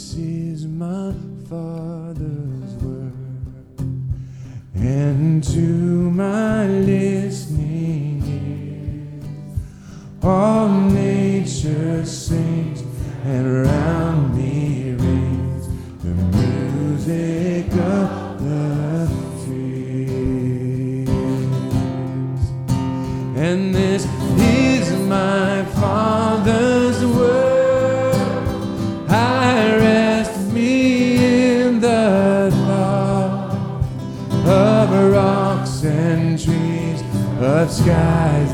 This is my Father's word, and to my listening ears, all skies.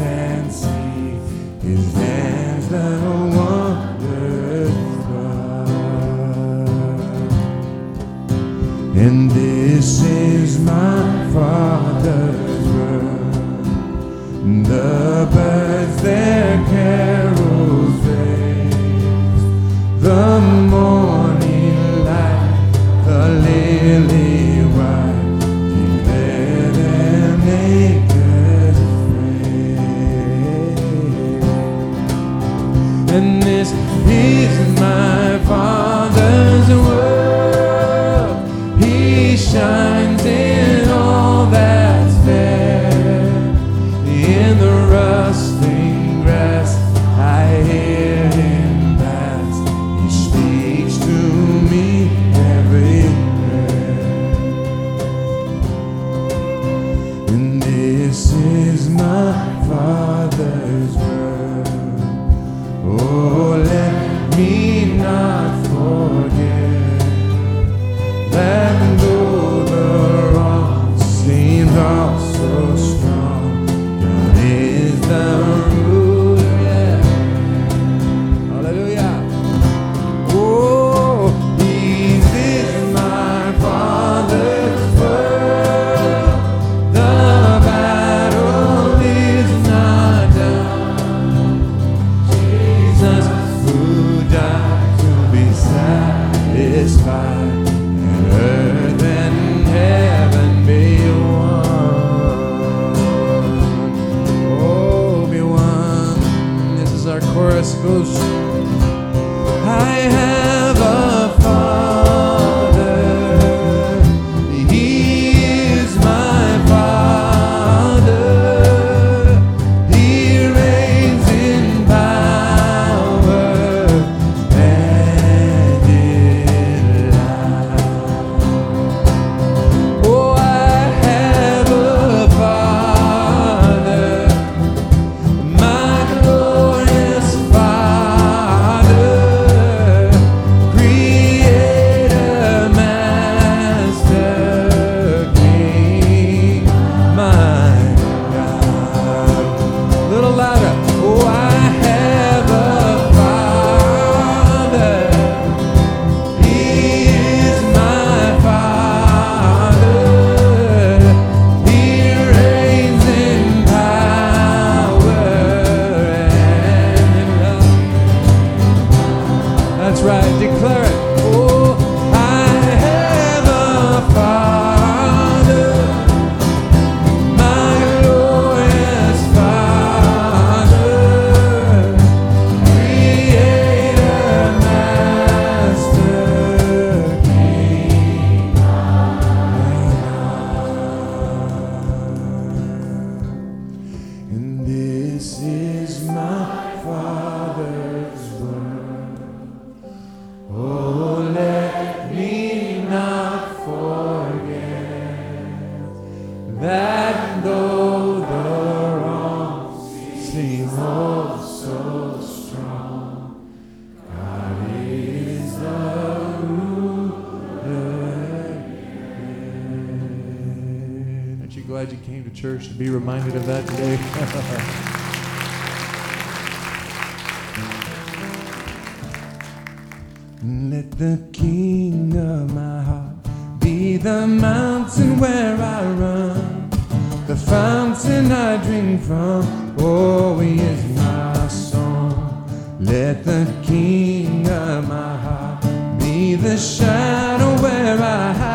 glad you came to church to be reminded of that today. Let the king of my heart be the mountain where I run, the fountain I drink from. Oh, he is my song. Let the king of my heart be the shadow where I hide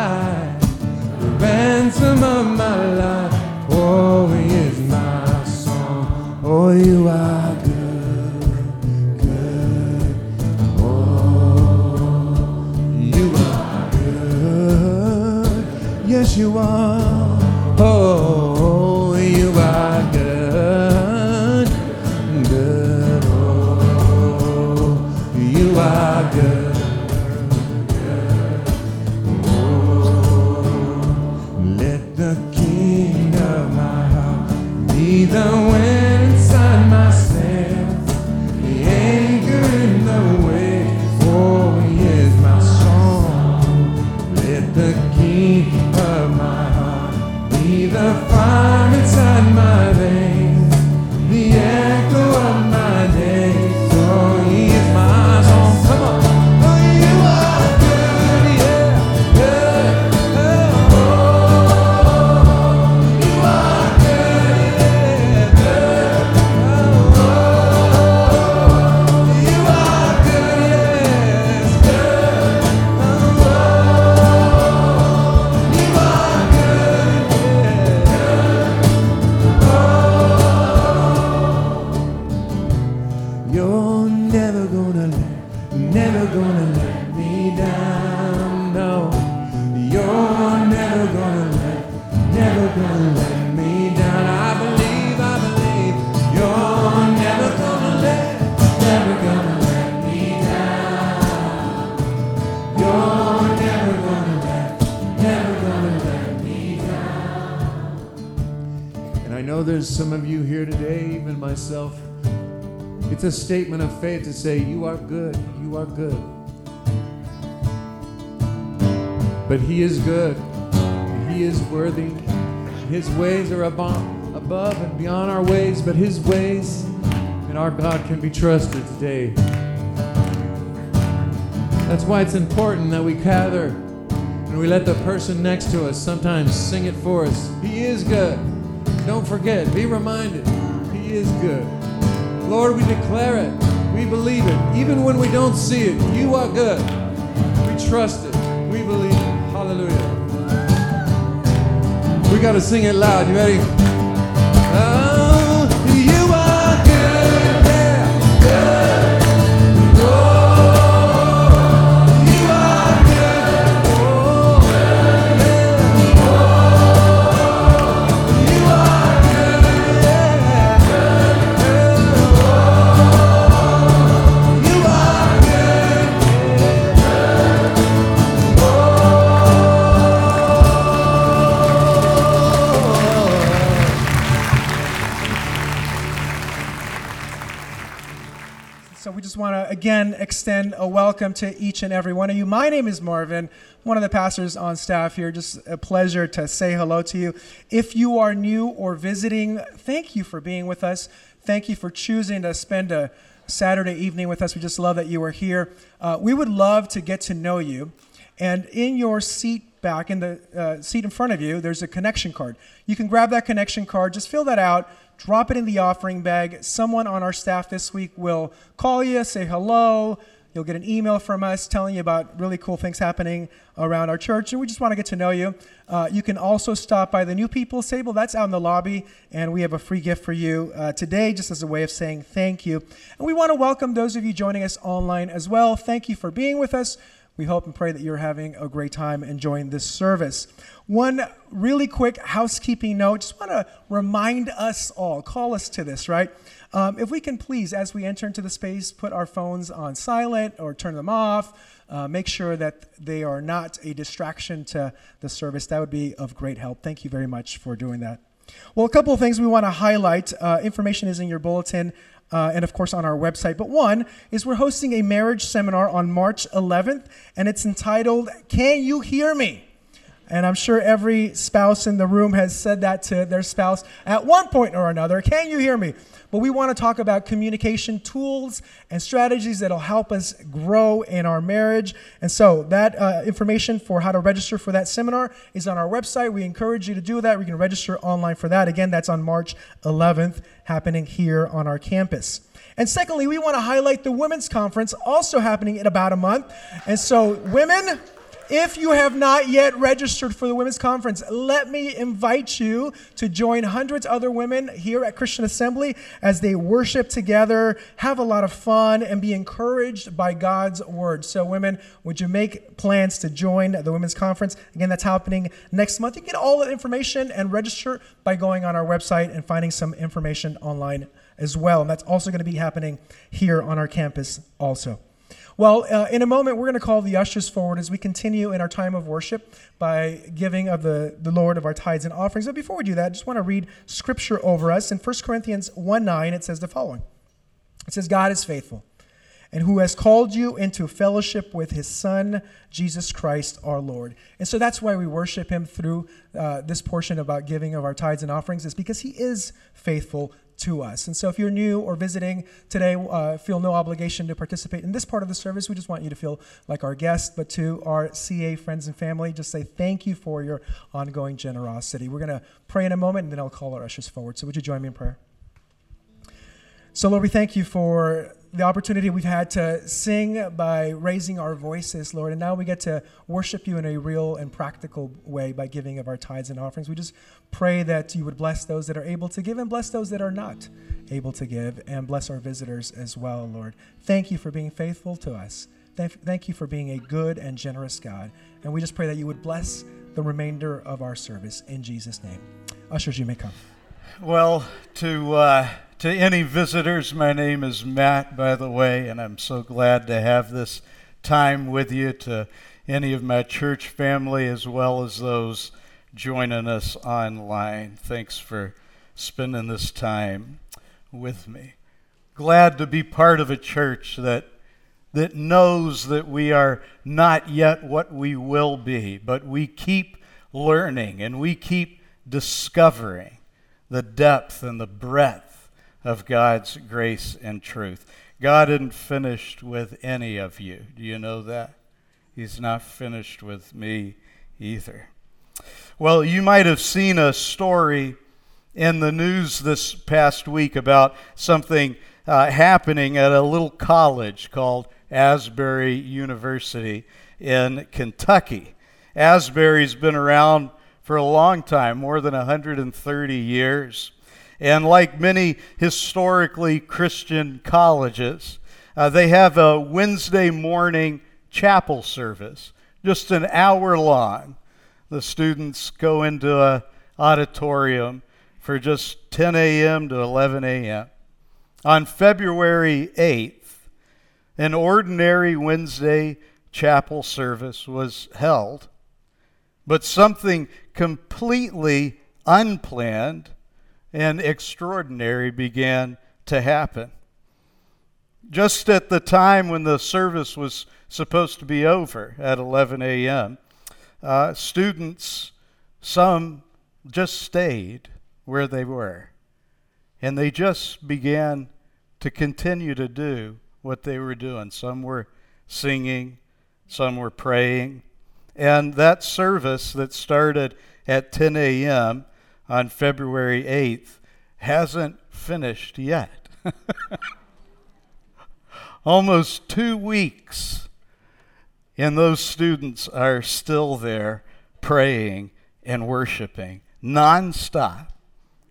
It's a statement of faith to say, You are good, you are good. But He is good, He is worthy. His ways are above, above and beyond our ways, but His ways and our God can be trusted today. That's why it's important that we gather and we let the person next to us sometimes sing it for us. He is good. Don't forget, be reminded, He is good. Lord, we declare it. We believe it. Even when we don't see it, you are good. We trust it. We believe it. Hallelujah. We got to sing it loud. You ready? Again extend a welcome to each and every one of you. My name is Marvin, one of the pastors on staff here. Just a pleasure to say hello to you. If you are new or visiting, thank you for being with us. Thank you for choosing to spend a Saturday evening with us. We just love that you are here. Uh, we would love to get to know you. And in your seat back, in the uh, seat in front of you, there's a connection card. You can grab that connection card, just fill that out, drop it in the offering bag. Someone on our staff this week will call you, say hello. You'll get an email from us telling you about really cool things happening around our church, and we just want to get to know you. Uh, you can also stop by the New People's Table. That's out in the lobby, and we have a free gift for you uh, today, just as a way of saying thank you. And we want to welcome those of you joining us online as well. Thank you for being with us. We hope and pray that you're having a great time enjoying this service. One really quick housekeeping note just want to remind us all, call us to this, right? Um, if we can please, as we enter into the space, put our phones on silent or turn them off. Uh, make sure that they are not a distraction to the service. That would be of great help. Thank you very much for doing that. Well, a couple of things we want to highlight. Uh, information is in your bulletin. Uh, and of course on our website. But one is we're hosting a marriage seminar on March 11th, and it's entitled Can You Hear Me? And I'm sure every spouse in the room has said that to their spouse at one point or another. Can you hear me? But we want to talk about communication tools and strategies that'll help us grow in our marriage. And so, that uh, information for how to register for that seminar is on our website. We encourage you to do that. We can register online for that. Again, that's on March 11th, happening here on our campus. And secondly, we want to highlight the women's conference, also happening in about a month. And so, women, If you have not yet registered for the women's conference, let me invite you to join hundreds of other women here at Christian Assembly as they worship together, have a lot of fun, and be encouraged by God's word. So, women, would you make plans to join the women's conference? Again, that's happening next month. You can get all the information and register by going on our website and finding some information online as well. And that's also going to be happening here on our campus also. Well, uh, in a moment, we're going to call the ushers forward as we continue in our time of worship by giving of the, the Lord of our tithes and offerings. But before we do that, I just want to read scripture over us. In 1 Corinthians 1 9, it says the following It says, God is faithful, and who has called you into fellowship with his Son, Jesus Christ our Lord. And so that's why we worship him through uh, this portion about giving of our tithes and offerings, is because he is faithful to us. And so if you're new or visiting today, uh, feel no obligation to participate in this part of the service. We just want you to feel like our guest, but to our CA friends and family, just say thank you for your ongoing generosity. We're going to pray in a moment, and then I'll call our ushers forward. So would you join me in prayer? So, Lord, we thank you for the opportunity we've had to sing by raising our voices, Lord, and now we get to worship you in a real and practical way by giving of our tithes and offerings. We just pray that you would bless those that are able to give and bless those that are not able to give, and bless our visitors as well, Lord. Thank you for being faithful to us. Thank you for being a good and generous God. And we just pray that you would bless the remainder of our service in Jesus' name. Ushers, you may come. Well, to. Uh to any visitors, my name is Matt, by the way, and I'm so glad to have this time with you. To any of my church family, as well as those joining us online, thanks for spending this time with me. Glad to be part of a church that that knows that we are not yet what we will be, but we keep learning and we keep discovering the depth and the breadth of God's grace and truth. God isn't finished with any of you. Do you know that? He's not finished with me either. Well, you might have seen a story in the news this past week about something uh, happening at a little college called Asbury University in Kentucky. Asbury's been around for a long time, more than 130 years. And like many historically Christian colleges, uh, they have a Wednesday morning chapel service, just an hour long. The students go into a auditorium for just 10 a.m. to 11 a.m. On February 8th, an ordinary Wednesday chapel service was held, but something completely unplanned and extraordinary began to happen. Just at the time when the service was supposed to be over at 11 a.m., uh, students, some just stayed where they were. And they just began to continue to do what they were doing. Some were singing, some were praying. And that service that started at 10 a.m on February 8th hasn't finished yet. Almost two weeks, and those students are still there praying and worshiping nonstop.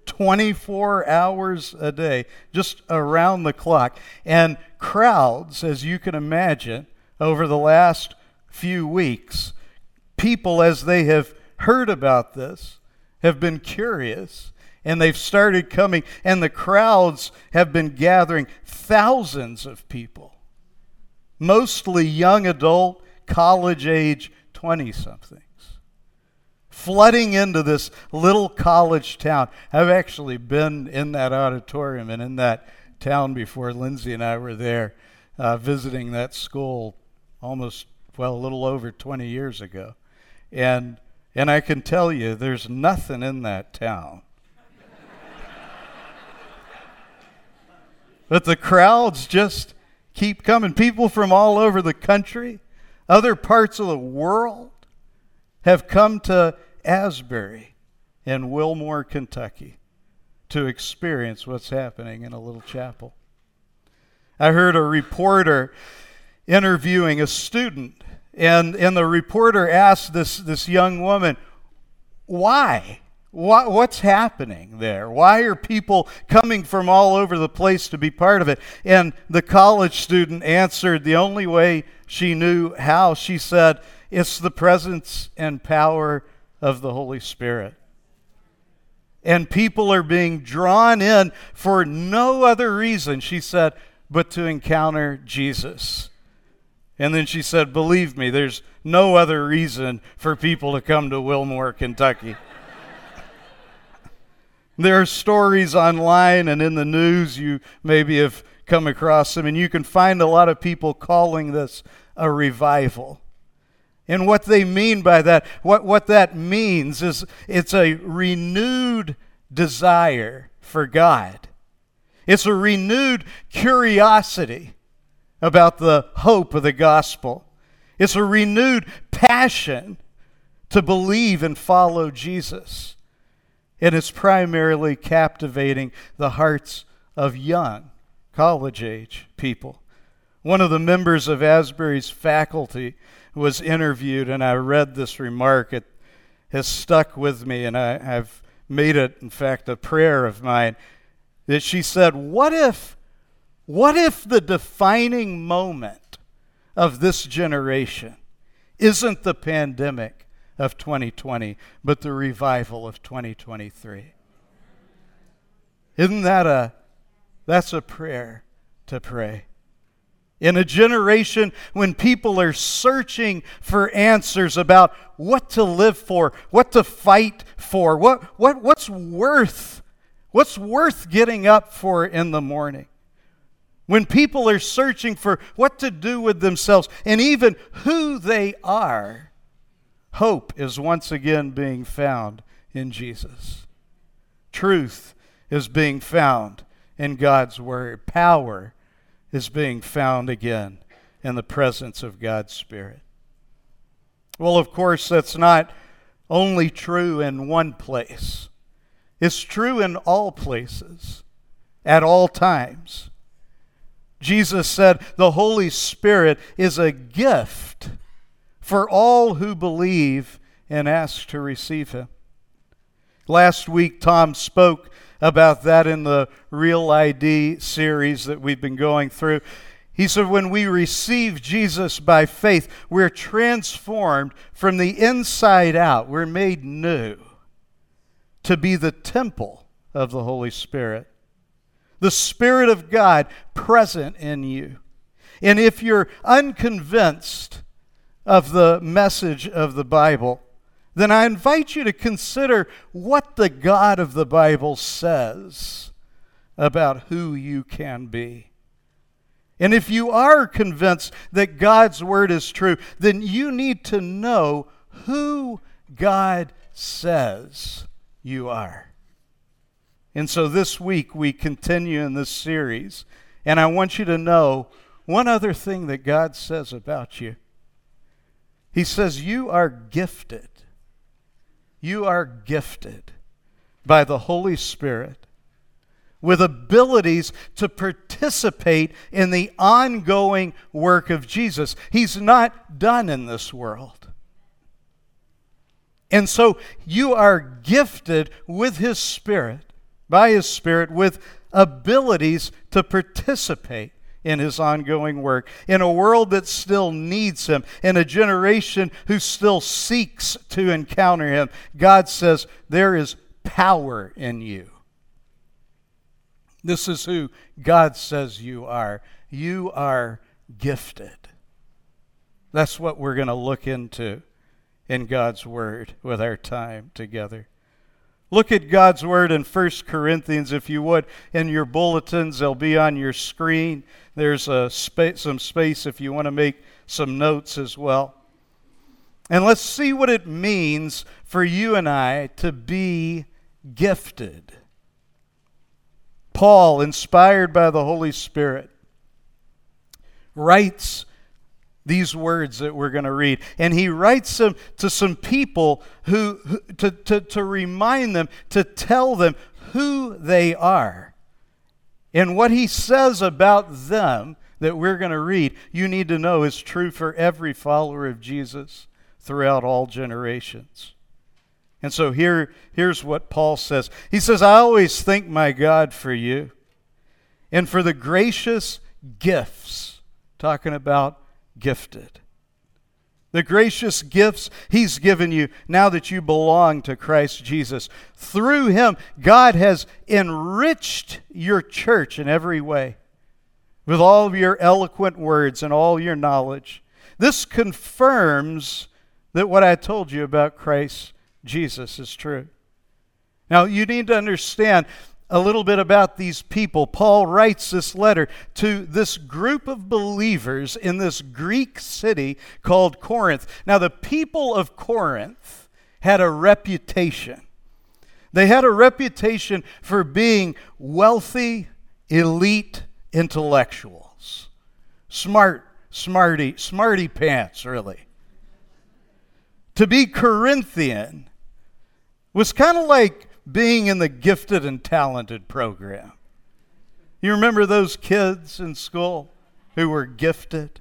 24 hours a day, just around the clock. And crowds, as you can imagine, over the last few weeks, people, as they have heard about this, have been curious and they've started coming, and the crowds have been gathering thousands of people, mostly young adult, college age 20 somethings, flooding into this little college town. I've actually been in that auditorium and in that town before Lindsay and I were there uh, visiting that school almost, well, a little over 20 years ago. And and I can tell you, there's nothing in that town. but the crowds just keep coming. People from all over the country, other parts of the world, have come to Asbury in Wilmore, Kentucky to experience what's happening in a little chapel. I heard a reporter interviewing a student And, and the reporter asked this, this young woman, Why? What, what's happening there? Why are people coming from all over the place to be part of it? And the college student answered the only way she knew how. She said, It's the presence and power of the Holy Spirit. And people are being drawn in for no other reason, she said, but to encounter Jesus. And then she said, Believe me, there's no other reason for people to come to Wilmore, Kentucky. There are stories online and in the news you maybe have come across them, and you can find a lot of people calling this a revival. And what they mean by that, what, what that means is it's a renewed desire for God. It's a renewed curiosity about the hope of the gospel. It's a renewed passion to believe and follow Jesus and it's primarily captivating the hearts of young, college age people. One of the members of Asbury's faculty was interviewed, and I read this remark. It has stuck with me, and I, have made it, in fact, a prayer of mine. That she said, What if, what if the defining moment of this generation isn't the pandemic, of 2020, but the revival of 2023. Isn't that a that's a prayer to pray? In a generation when people are searching for answers about what to live for, what to fight for, what, what, what's worth, what's worth getting up for in the morning. When people are searching for what to do with themselves and even who they are, Hope is once again being found in Jesus. Truth is being found in God's Word. Power is being found again in the presence of God's Spirit. Well, of course, that's not only true in one place, it's true in all places, at all times. Jesus said the Holy Spirit is a gift for all who believe and ask to receive him. Last week, Tom spoke about that in the Real ID series that we've been going through. He said, when we receive Jesus by faith, we're transformed from the inside out. We're made new to be the temple of the Holy Spirit. The Spirit of God present in you. And if you're unconvinced of the message of the Bible, then I invite you to consider what the God of the Bible says about who you can be. And if you are convinced that God's word is true, then you need to know who God says you are. And so this week we continue in this series, and I want you to know one other thing that God says about you. He says, You are gifted. You are gifted by the Holy Spirit with abilities to participate in the ongoing work of Jesus. He's not done in this world. And so you are gifted with His Spirit, by His Spirit, with abilities to participate in his ongoing work, in a world that still needs him, in a generation who still seeks to encounter him. God says, There is power in you. This is who God says you are. You are gifted. That's what we're going to look into in God's Word with our time together. Look at God's Word in 1 Corinthians, if you would, in your bulletins. They'll be on your screen. There's a spa- some space if you want to make some notes as well. And let's see what it means for you and I to be gifted. Paul, inspired by the Holy Spirit, writes these words that we're going to read. And he writes them to some people who, who to, to, to remind them, to tell them who they are. And what he says about them, that we're going to read, you need to know is true for every follower of Jesus throughout all generations. And so here, here's what Paul says He says, I always thank my God for you and for the gracious gifts, talking about gifted. The gracious gifts He's given you now that you belong to Christ Jesus. Through Him, God has enriched your church in every way with all of your eloquent words and all your knowledge. This confirms that what I told you about Christ Jesus is true. Now, you need to understand a little bit about these people. Paul writes this letter to this group of believers in this Greek city called Corinth. Now, the people of Corinth had a reputation. They had a reputation for being wealthy, elite intellectuals. Smart, smarty, smarty pants, really. To be Corinthian was kind of like being in the gifted and talented program. You remember those kids in school who were gifted?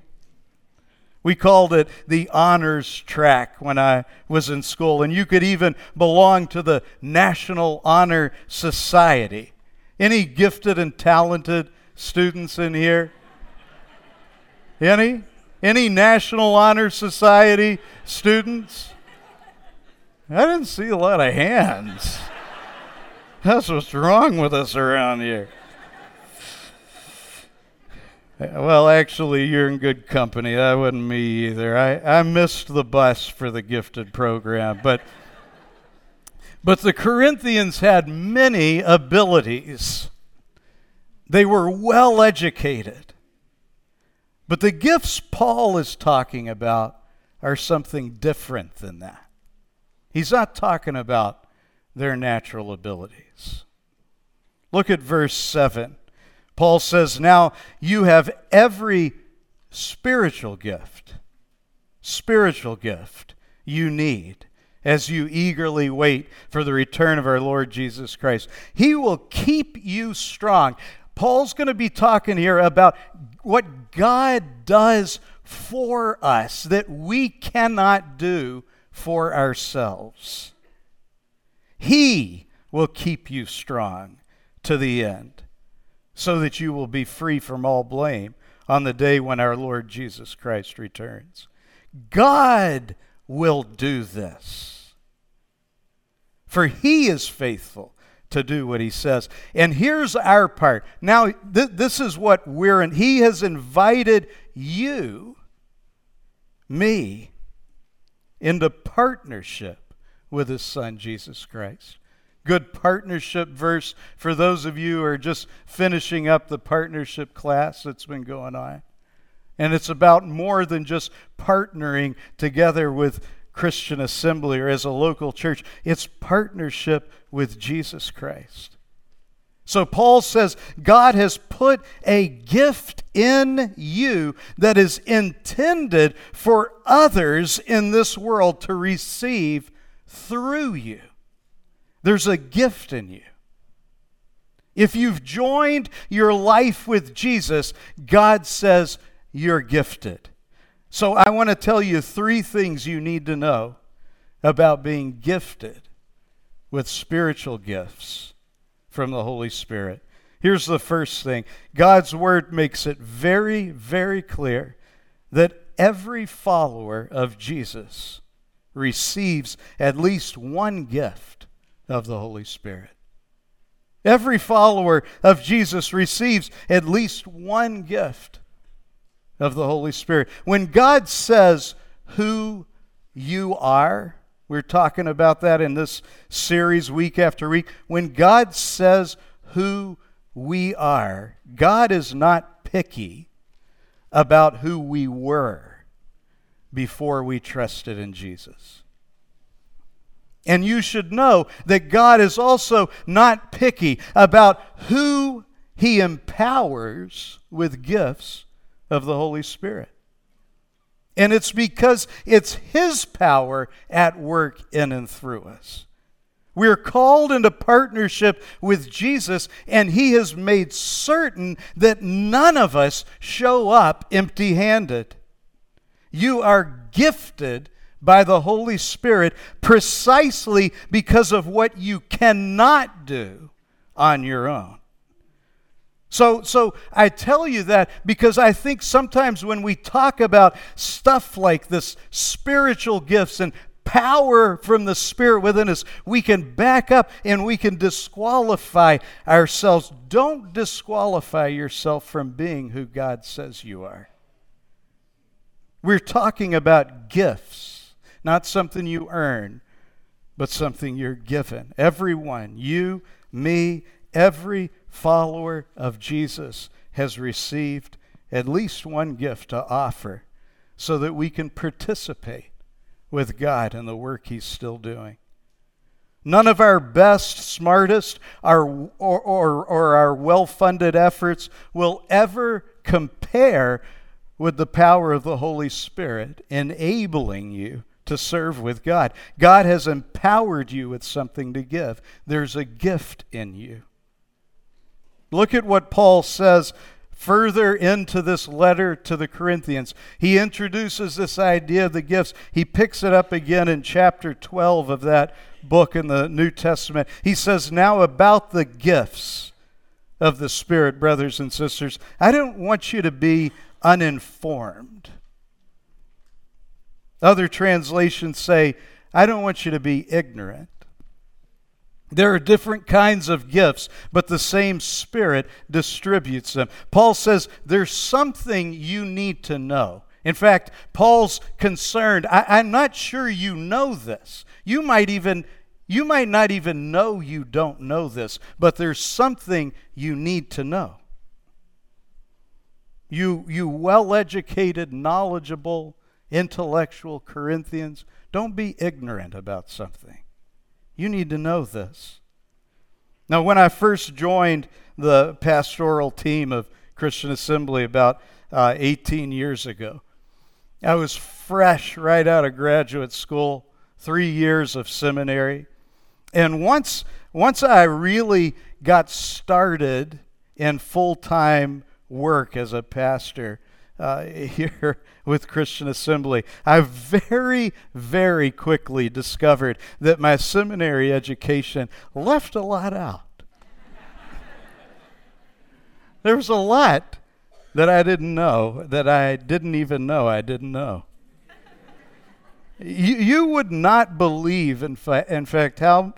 We called it the honors track when I was in school, and you could even belong to the National Honor Society. Any gifted and talented students in here? Any? Any National Honor Society students? I didn't see a lot of hands. That's what's wrong with us around here. Eh, well, actually, you're in good company. That wasn't me either. I, I missed the bus for the gifted program, but but the Corinthians had many abilities. They were well educated. But the gifts Paul is talking about are something different than that. He's not talking about their natural abilities. Look at verse 7. Paul says, Now you have every spiritual gift, spiritual gift you need as you eagerly wait for the return of our Lord Jesus Christ. He will keep you strong. Paul's going to be talking here about what God does for us that we cannot do for ourselves. He will keep you strong to the end, so that you will be free from all blame on the day when our Lord Jesus Christ returns. God will do this, for He is faithful to do what He says. And here's our part. Now, th- this is what we're in. He has invited you, me, into partnership with his son, Jesus Christ. Good partnership verse for those of you who are just finishing up the partnership class that's been going on. And it's about more than just partnering together with Christian Assembly or as a local church, it's partnership with Jesus Christ. So Paul says God has put a gift in you that is intended for others in this world to receive through you. There's a gift in you. If you've joined your life with Jesus, God says you're gifted. So I want to tell you three things you need to know about being gifted with spiritual gifts from the Holy Spirit. Here's the first thing God's Word makes it very, very clear that every follower of Jesus receives at least one gift of the Holy Spirit. Every follower of Jesus receives at least one gift of the Holy Spirit. When God says who you are, we're talking about that in this series week after week. When God says who we are, God is not picky about who we were before we trusted in Jesus. And you should know that God is also not picky about who He empowers with gifts of the Holy Spirit. And it's because it's His power at work in and through us. We're called into partnership with Jesus, and He has made certain that none of us show up empty handed. You are gifted by the Holy Spirit precisely because of what you cannot do on your own. So, so I tell you that because I think sometimes when we talk about stuff like this, spiritual gifts and power from the Spirit within us, we can back up and we can disqualify ourselves. Don't disqualify yourself from being who God says you are. We're talking about gifts, not something you earn, but something you're given. Everyone, you, me, every follower of Jesus has received at least one gift to offer so that we can participate with God in the work He's still doing. None of our best, smartest, our, or, or, or our well funded efforts will ever compare with the power of the Holy Spirit enabling you to serve with God. God has empowered you with something to give, there's a gift in you. Look at what Paul says further into this letter to the Corinthians. He introduces this idea of the gifts. He picks it up again in chapter 12 of that book in the New Testament. He says, Now about the gifts of the Spirit, brothers and sisters, I don't want you to be uninformed. Other translations say, I don't want you to be ignorant. There are different kinds of gifts, but the same Spirit distributes them. Paul says there's something you need to know. In fact, Paul's concerned. I, am not sure you know this. You might even you might not even know you don't know this, but there's something you need to know. You you well-educated, knowledgeable, intellectual Corinthians, don't be ignorant about something. You need to know this. Now, when I first joined the pastoral team of Christian Assembly about uh, 18 years ago, I was fresh right out of graduate school, three years of seminary. And once, once I really got started in full time work as a pastor, uh, here with Christian Assembly, I very, very quickly discovered that my seminary education left a lot out. there was a lot that I didn't know, that I didn't even know I didn't know. you, you would not believe, in, fa- in fact, how,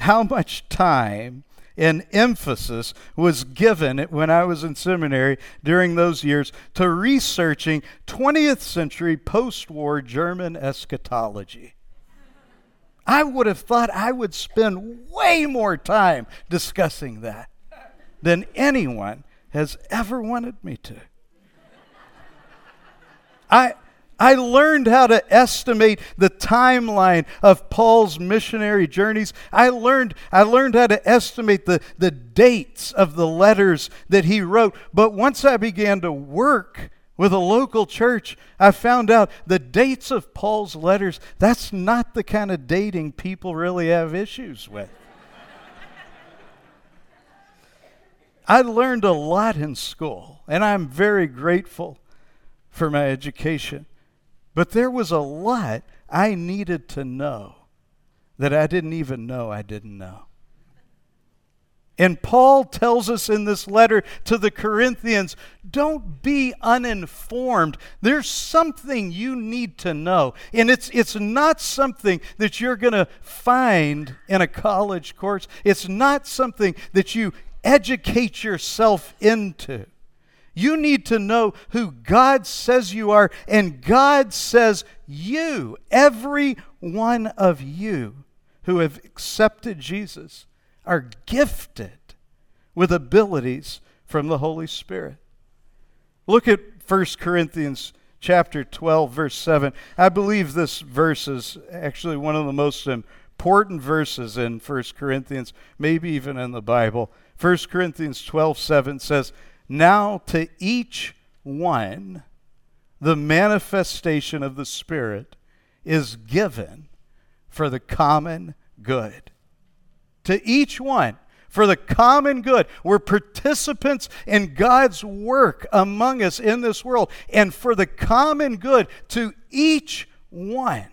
how much time and emphasis was given when I was in seminary during those years to researching 20th century post war German eschatology. I would have thought I would spend way more time discussing that than anyone has ever wanted me to. I, I learned how to estimate the timeline of Paul's missionary journeys. I learned, I learned how to estimate the, the dates of the letters that he wrote. But once I began to work with a local church, I found out the dates of Paul's letters, that's not the kind of dating people really have issues with. I learned a lot in school, and I'm very grateful for my education. But there was a lot I needed to know that I didn't even know I didn't know. And Paul tells us in this letter to the Corinthians don't be uninformed. There's something you need to know. And it's, it's not something that you're going to find in a college course, it's not something that you educate yourself into. You need to know who God says you are, and God says you, every one of you who have accepted Jesus, are gifted with abilities from the Holy Spirit. Look at 1 Corinthians chapter 12 verse 7. I believe this verse is actually one of the most important verses in 1 Corinthians, maybe even in the Bible. 1 Corinthians 12:7 says, now to each one, the manifestation of the Spirit is given for the common good. to each one for the common good. We're participants in God's work among us in this world. And for the common good, to each one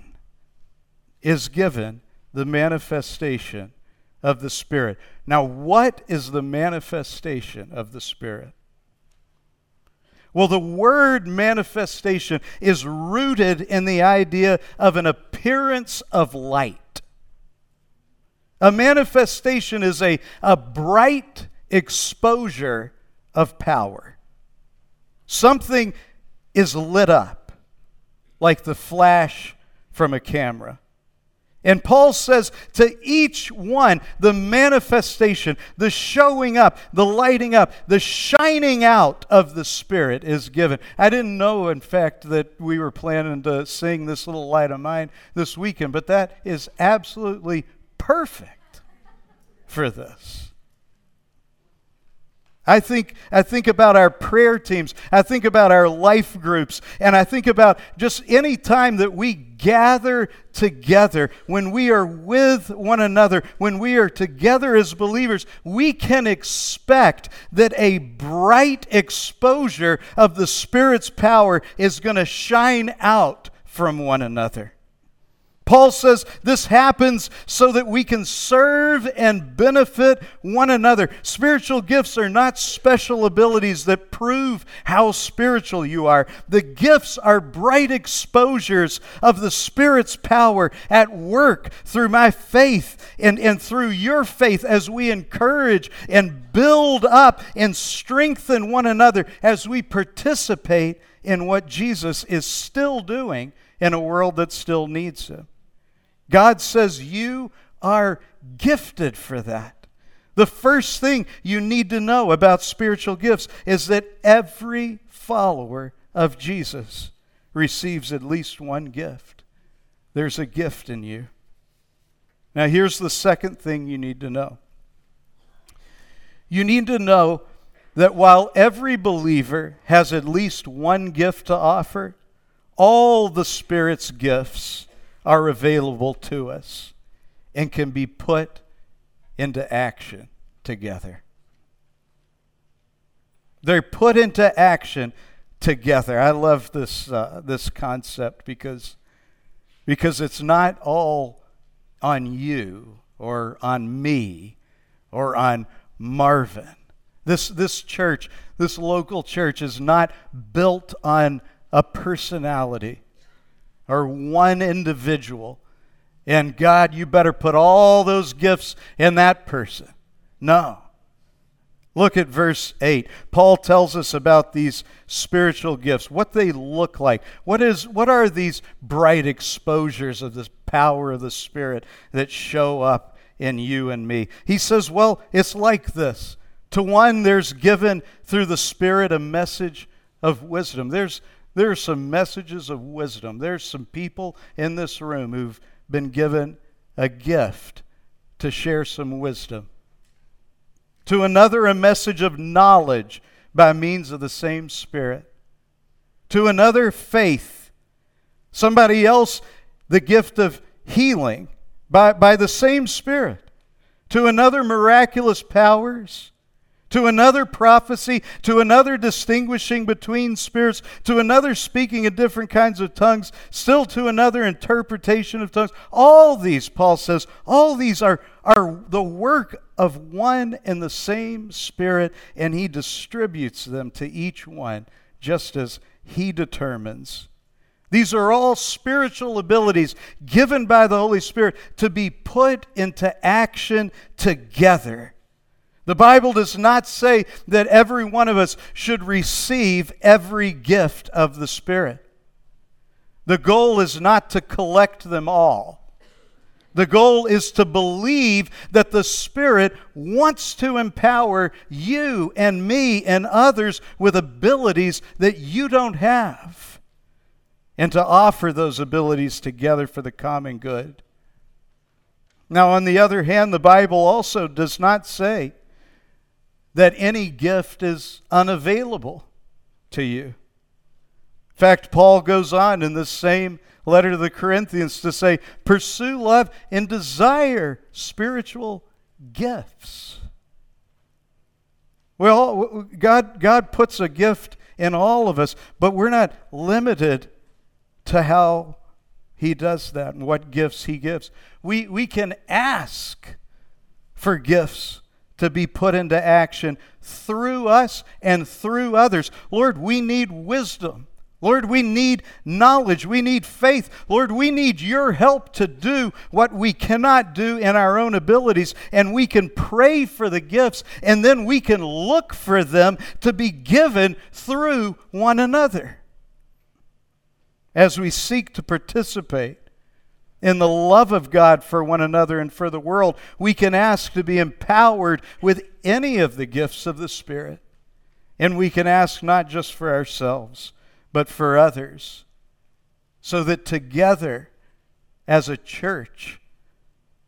is given the manifestation of the Spirit. Now, what is the manifestation of the Spirit? Well, the word manifestation is rooted in the idea of an appearance of light. A manifestation is a, a bright exposure of power. Something is lit up like the flash from a camera. And Paul says to each one, the manifestation, the showing up, the lighting up, the shining out of the Spirit is given. I didn't know, in fact, that we were planning to sing this little light of mine this weekend, but that is absolutely perfect for this. I think, I think about our prayer teams. I think about our life groups. And I think about just any time that we gather together, when we are with one another, when we are together as believers, we can expect that a bright exposure of the Spirit's power is going to shine out from one another. Paul says this happens so that we can serve and benefit one another. Spiritual gifts are not special abilities that prove how spiritual you are. The gifts are bright exposures of the Spirit's power at work through my faith and, and through your faith as we encourage and build up and strengthen one another as we participate in what Jesus is still doing in a world that still needs Him. God says you are gifted for that. The first thing you need to know about spiritual gifts is that every follower of Jesus receives at least one gift. There's a gift in you. Now, here's the second thing you need to know you need to know that while every believer has at least one gift to offer, all the Spirit's gifts are available to us and can be put into action together. They're put into action together. I love this, uh, this concept because, because it's not all on you or on me or on Marvin. This, this church, this local church, is not built on a personality or one individual. And God, you better put all those gifts in that person. No. Look at verse 8. Paul tells us about these spiritual gifts, what they look like. What is what are these bright exposures of the power of the Spirit that show up in you and me? He says, "Well, it's like this. To one there's given through the Spirit a message of wisdom. There's there are some messages of wisdom. There's some people in this room who've been given a gift to share some wisdom. To another, a message of knowledge by means of the same Spirit. To another, faith. Somebody else, the gift of healing by, by the same Spirit. To another, miraculous powers to another prophecy, to another distinguishing between spirits, to another speaking in different kinds of tongues, still to another interpretation of tongues. All these, Paul says, all these are, are the work of one and the same Spirit, and he distributes them to each one just as he determines. These are all spiritual abilities given by the Holy Spirit to be put into action together the Bible does not say that every one of us should receive every gift of the Spirit. The goal is not to collect them all. The goal is to believe that the Spirit wants to empower you and me and others with abilities that you don't have, and to offer those abilities together for the common good. Now, on the other hand, the Bible also does not say that any gift is unavailable to you. In fact, Paul goes on in this same letter to the Corinthians to say, Pursue love and desire spiritual gifts. Well, God, God puts a gift in all of us, but we're not limited to how He does that and what gifts He gives. We, we can ask for gifts to be put into action through us and through others. Lord, we need wisdom. Lord, we need knowledge. We need faith. Lord, we need your help to do what we cannot do in our own abilities. And we can pray for the gifts, and then we can look for them to be given through one another. As we seek to participate in the love of God for one another and for the world, we can ask to be empowered with any of the gifts of the Spirit. And we can ask not just for ourselves but for others, so that together as a church,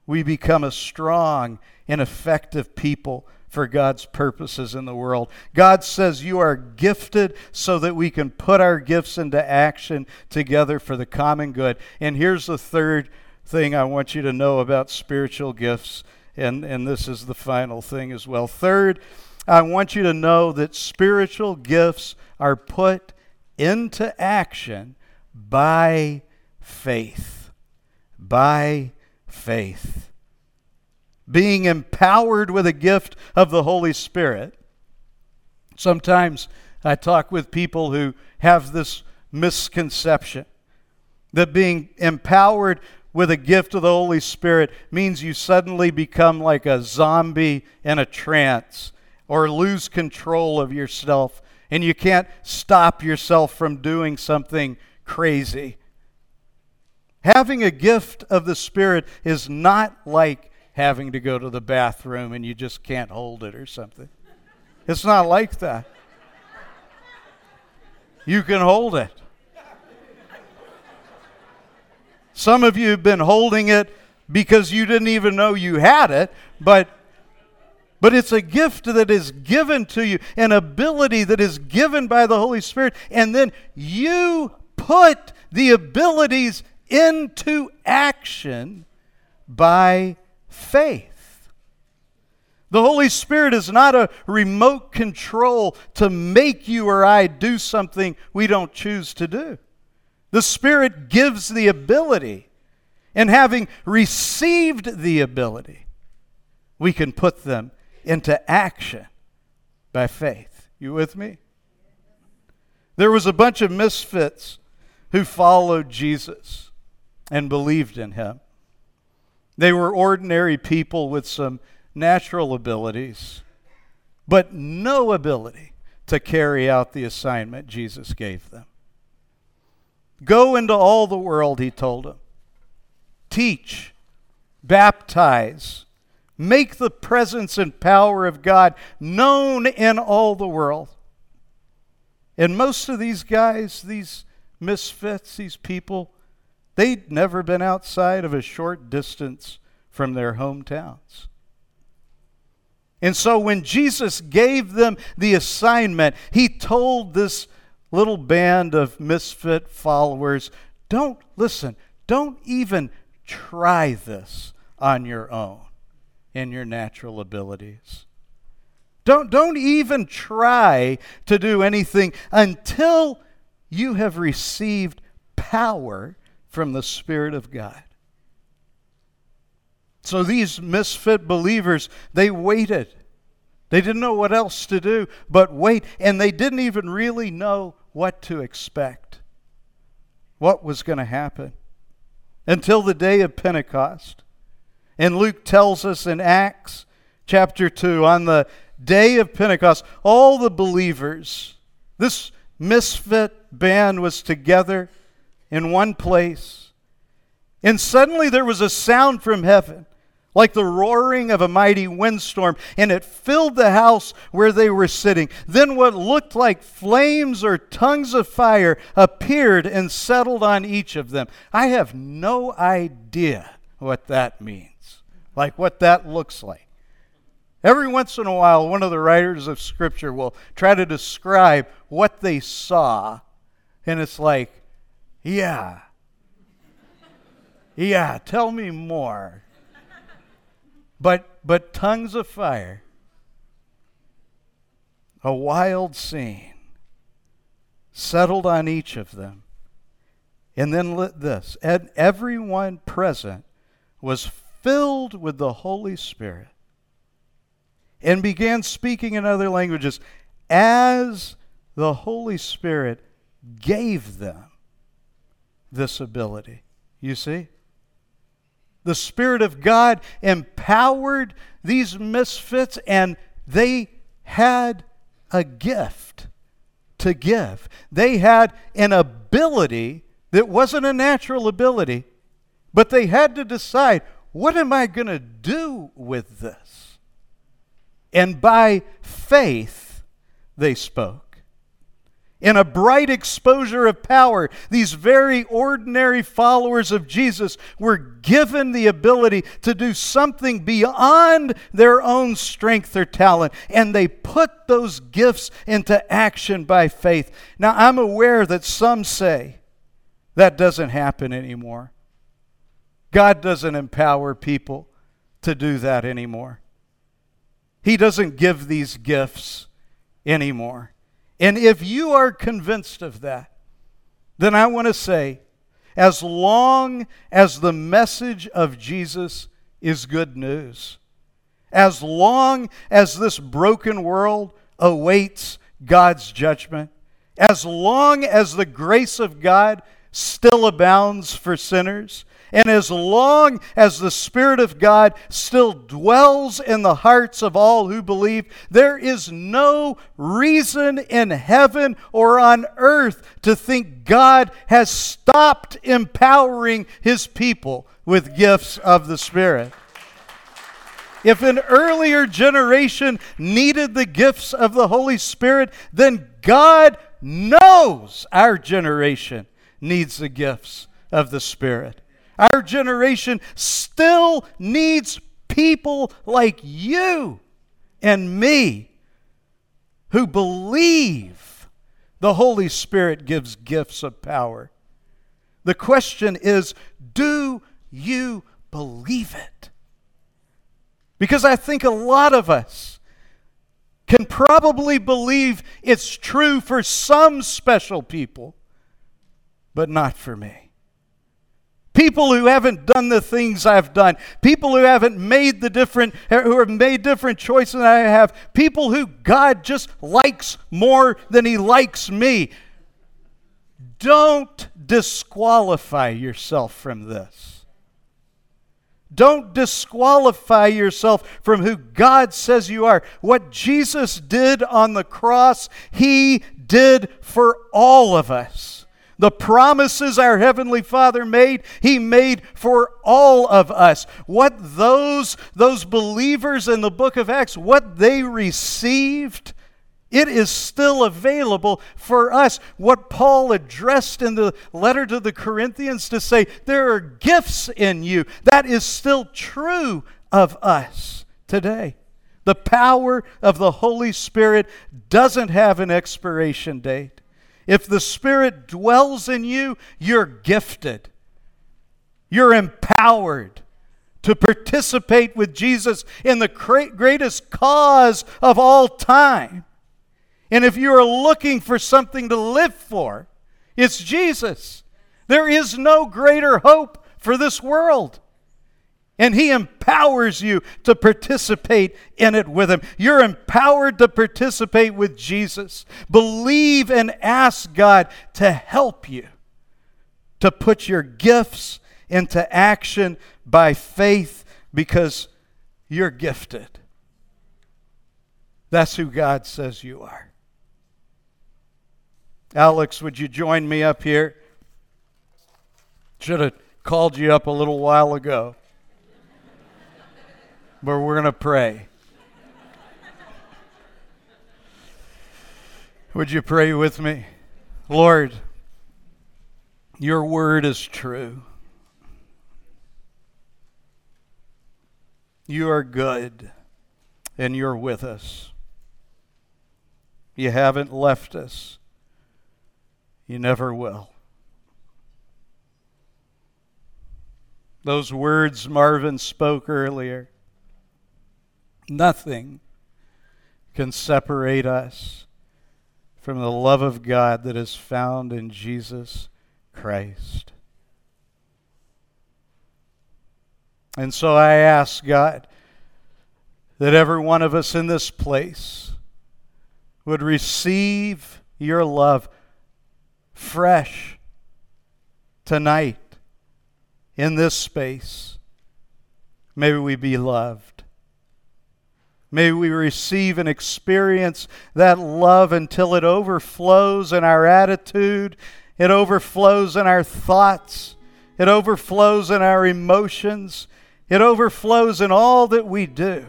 we become a strong and effective people for God's purposes in the world. God says you are gifted so that we can put our gifts into action together for the common good. And here's the third thing I want you to know about spiritual gifts, and, and this is the final thing as well. Third, I want you to know that spiritual gifts are put into action by faith. By faith. Being empowered with a gift of the Holy Spirit. Sometimes I talk with people who have this misconception that being empowered with a gift of the Holy Spirit means you suddenly become like a zombie in a trance or lose control of yourself and you can't stop yourself from doing something crazy. Having a gift of the Spirit is not like having to go to the bathroom and you just can't hold it or something. It's not like that. You can hold it. Some of you have been holding it because you didn't even know you had it, but but it's a gift that is given to you, an ability that is given by the Holy Spirit, and then you put the abilities into action by faith. The Holy Spirit is not a remote control to make you or I do something we don't choose to do. The Spirit gives the ability, and having received the ability, we can put them into action by faith. You with me? There was a bunch of misfits who followed Jesus and believed in him. They were ordinary people with some natural abilities, but no ability to carry out the assignment Jesus gave them. Go into all the world, he told them. Teach, baptize, Make the presence and power of God known in all the world. And most of these guys, these misfits, these people, they'd never been outside of a short distance from their hometowns. And so when Jesus gave them the assignment, he told this little band of misfit followers don't, listen, don't even try this on your own in your natural abilities. Don't, don't even try to do anything until you have received power from the Spirit of God. So these misfit believers, they waited. They didn't know what else to do but wait, and they didn't even really know what to expect, what was going to happen until the day of Pentecost. And Luke tells us in Acts chapter 2 on the day of Pentecost, all the believers, this misfit band was together in one place. And suddenly there was a sound from heaven, like the roaring of a mighty windstorm, and it filled the house where they were sitting. Then what looked like flames or tongues of fire appeared and settled on each of them. I have no idea what that means like what that looks like. Every once in a while, one of the writers of Scripture will try to describe what they saw, and it's like, yeah, yeah, tell me more. but, but tongues of fire, a wild scene, settled on each of them. And then this and everyone present was filled with the Holy Spirit and began speaking in other languages as the Holy Spirit gave them this ability. You see? The Spirit of God empowered these misfits, and they had a gift to give. They had an ability that wasn't a natural ability, but they had to decide what am I going to do with this? And by faith, they spoke in a bright exposure of power, these very ordinary followers of Jesus were given the ability to do something beyond their own strength or talent, and they put those gifts into action by faith. Now, I'm aware that some say that doesn't happen anymore. God doesn't empower people to do that anymore. He doesn't give these gifts anymore. And if you are convinced of that, then I want to say, as long as the message of Jesus is good news, as long as this broken world awaits God's judgment, as long as the grace of God still abounds for sinners, and as long as the Spirit of God still dwells in the hearts of all who believe, there is no reason in heaven or on earth to think God has stopped empowering his people with gifts of the Spirit. If an earlier generation needed the gifts of the Holy Spirit, then God knows our generation needs the gifts of the Spirit. Our generation still needs people like you and me who believe the Holy Spirit gives gifts of power. The question is do you believe it? Because I think a lot of us can probably believe it's true for some special people, but not for me. People who haven't done the things I've done. People who haven't made the different, who have made different choices than I have. People who God just likes more than He likes me. Don't disqualify yourself from this. Don't disqualify yourself from who God says you are. What Jesus did on the cross, He did for all of us. The promises our Heavenly Father made, He made for all of us. What those, those believers in the book of Acts, what they received, it is still available for us. What Paul addressed in the letter to the Corinthians to say, there are gifts in you, that is still true of us today. The power of the Holy Spirit doesn't have an expiration date. If the Spirit dwells in you, you're gifted. You're empowered to participate with Jesus in the greatest cause of all time. And if you are looking for something to live for, it's Jesus. There is no greater hope for this world. And He empowers you to participate in it with Him. You're empowered to participate with Jesus. Believe and ask God to help you to put your gifts into action by faith because you're gifted. That's who God says you are. Alex, would you join me up here? Should have called you up a little while ago but we're going to pray. Would you pray with me? Lord, your word is true. You are good, and you're with us. You haven't left us. You never will. Those words Marvin spoke earlier Nothing can separate us from the love of God that is found in Jesus Christ. And so I ask God that every one of us in this place would receive your love fresh tonight in this space. May we be loved. May we receive and experience that love until it overflows in our attitude, it overflows in our thoughts, it overflows in our emotions, it overflows in all that we do.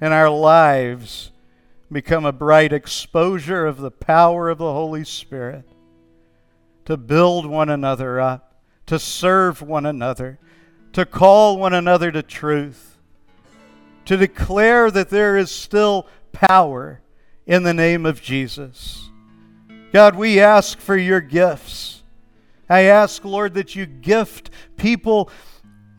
And our lives become a bright exposure of the power of the Holy Spirit to build one another up, to serve one another, to call one another to truth, to declare that there is still power in the name of Jesus. God, we ask for your gifts. I ask, Lord, that you gift people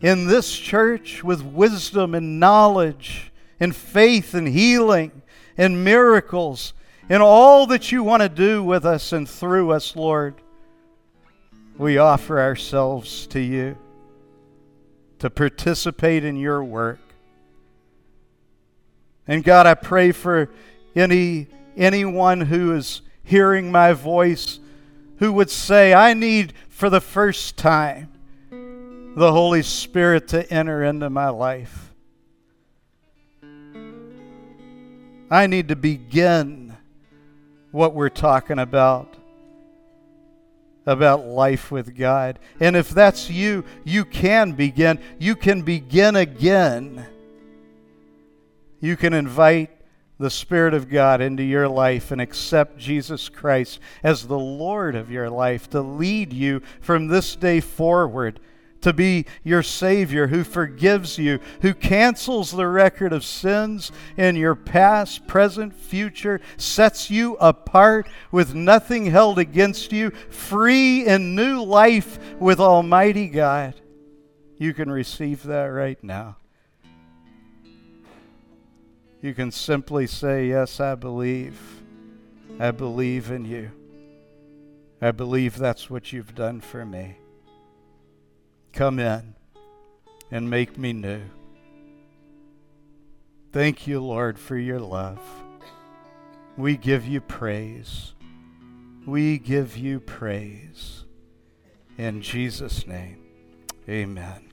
in this church with wisdom and knowledge and faith and healing and miracles and all that you want to do with us and through us, Lord. We offer ourselves to you to participate in your work. And God, I pray for any anyone who is hearing my voice who would say, I need for the first time the Holy Spirit to enter into my life. I need to begin what we're talking about about life with God. And if that's you, you can begin. You can begin again. You can invite the Spirit of God into your life and accept Jesus Christ as the Lord of your life to lead you from this day forward to be your Savior who forgives you, who cancels the record of sins in your past, present, future, sets you apart with nothing held against you, free in new life with Almighty God. You can receive that right now. You can simply say, Yes, I believe. I believe in you. I believe that's what you've done for me. Come in and make me new. Thank you, Lord, for your love. We give you praise. We give you praise. In Jesus' name, amen.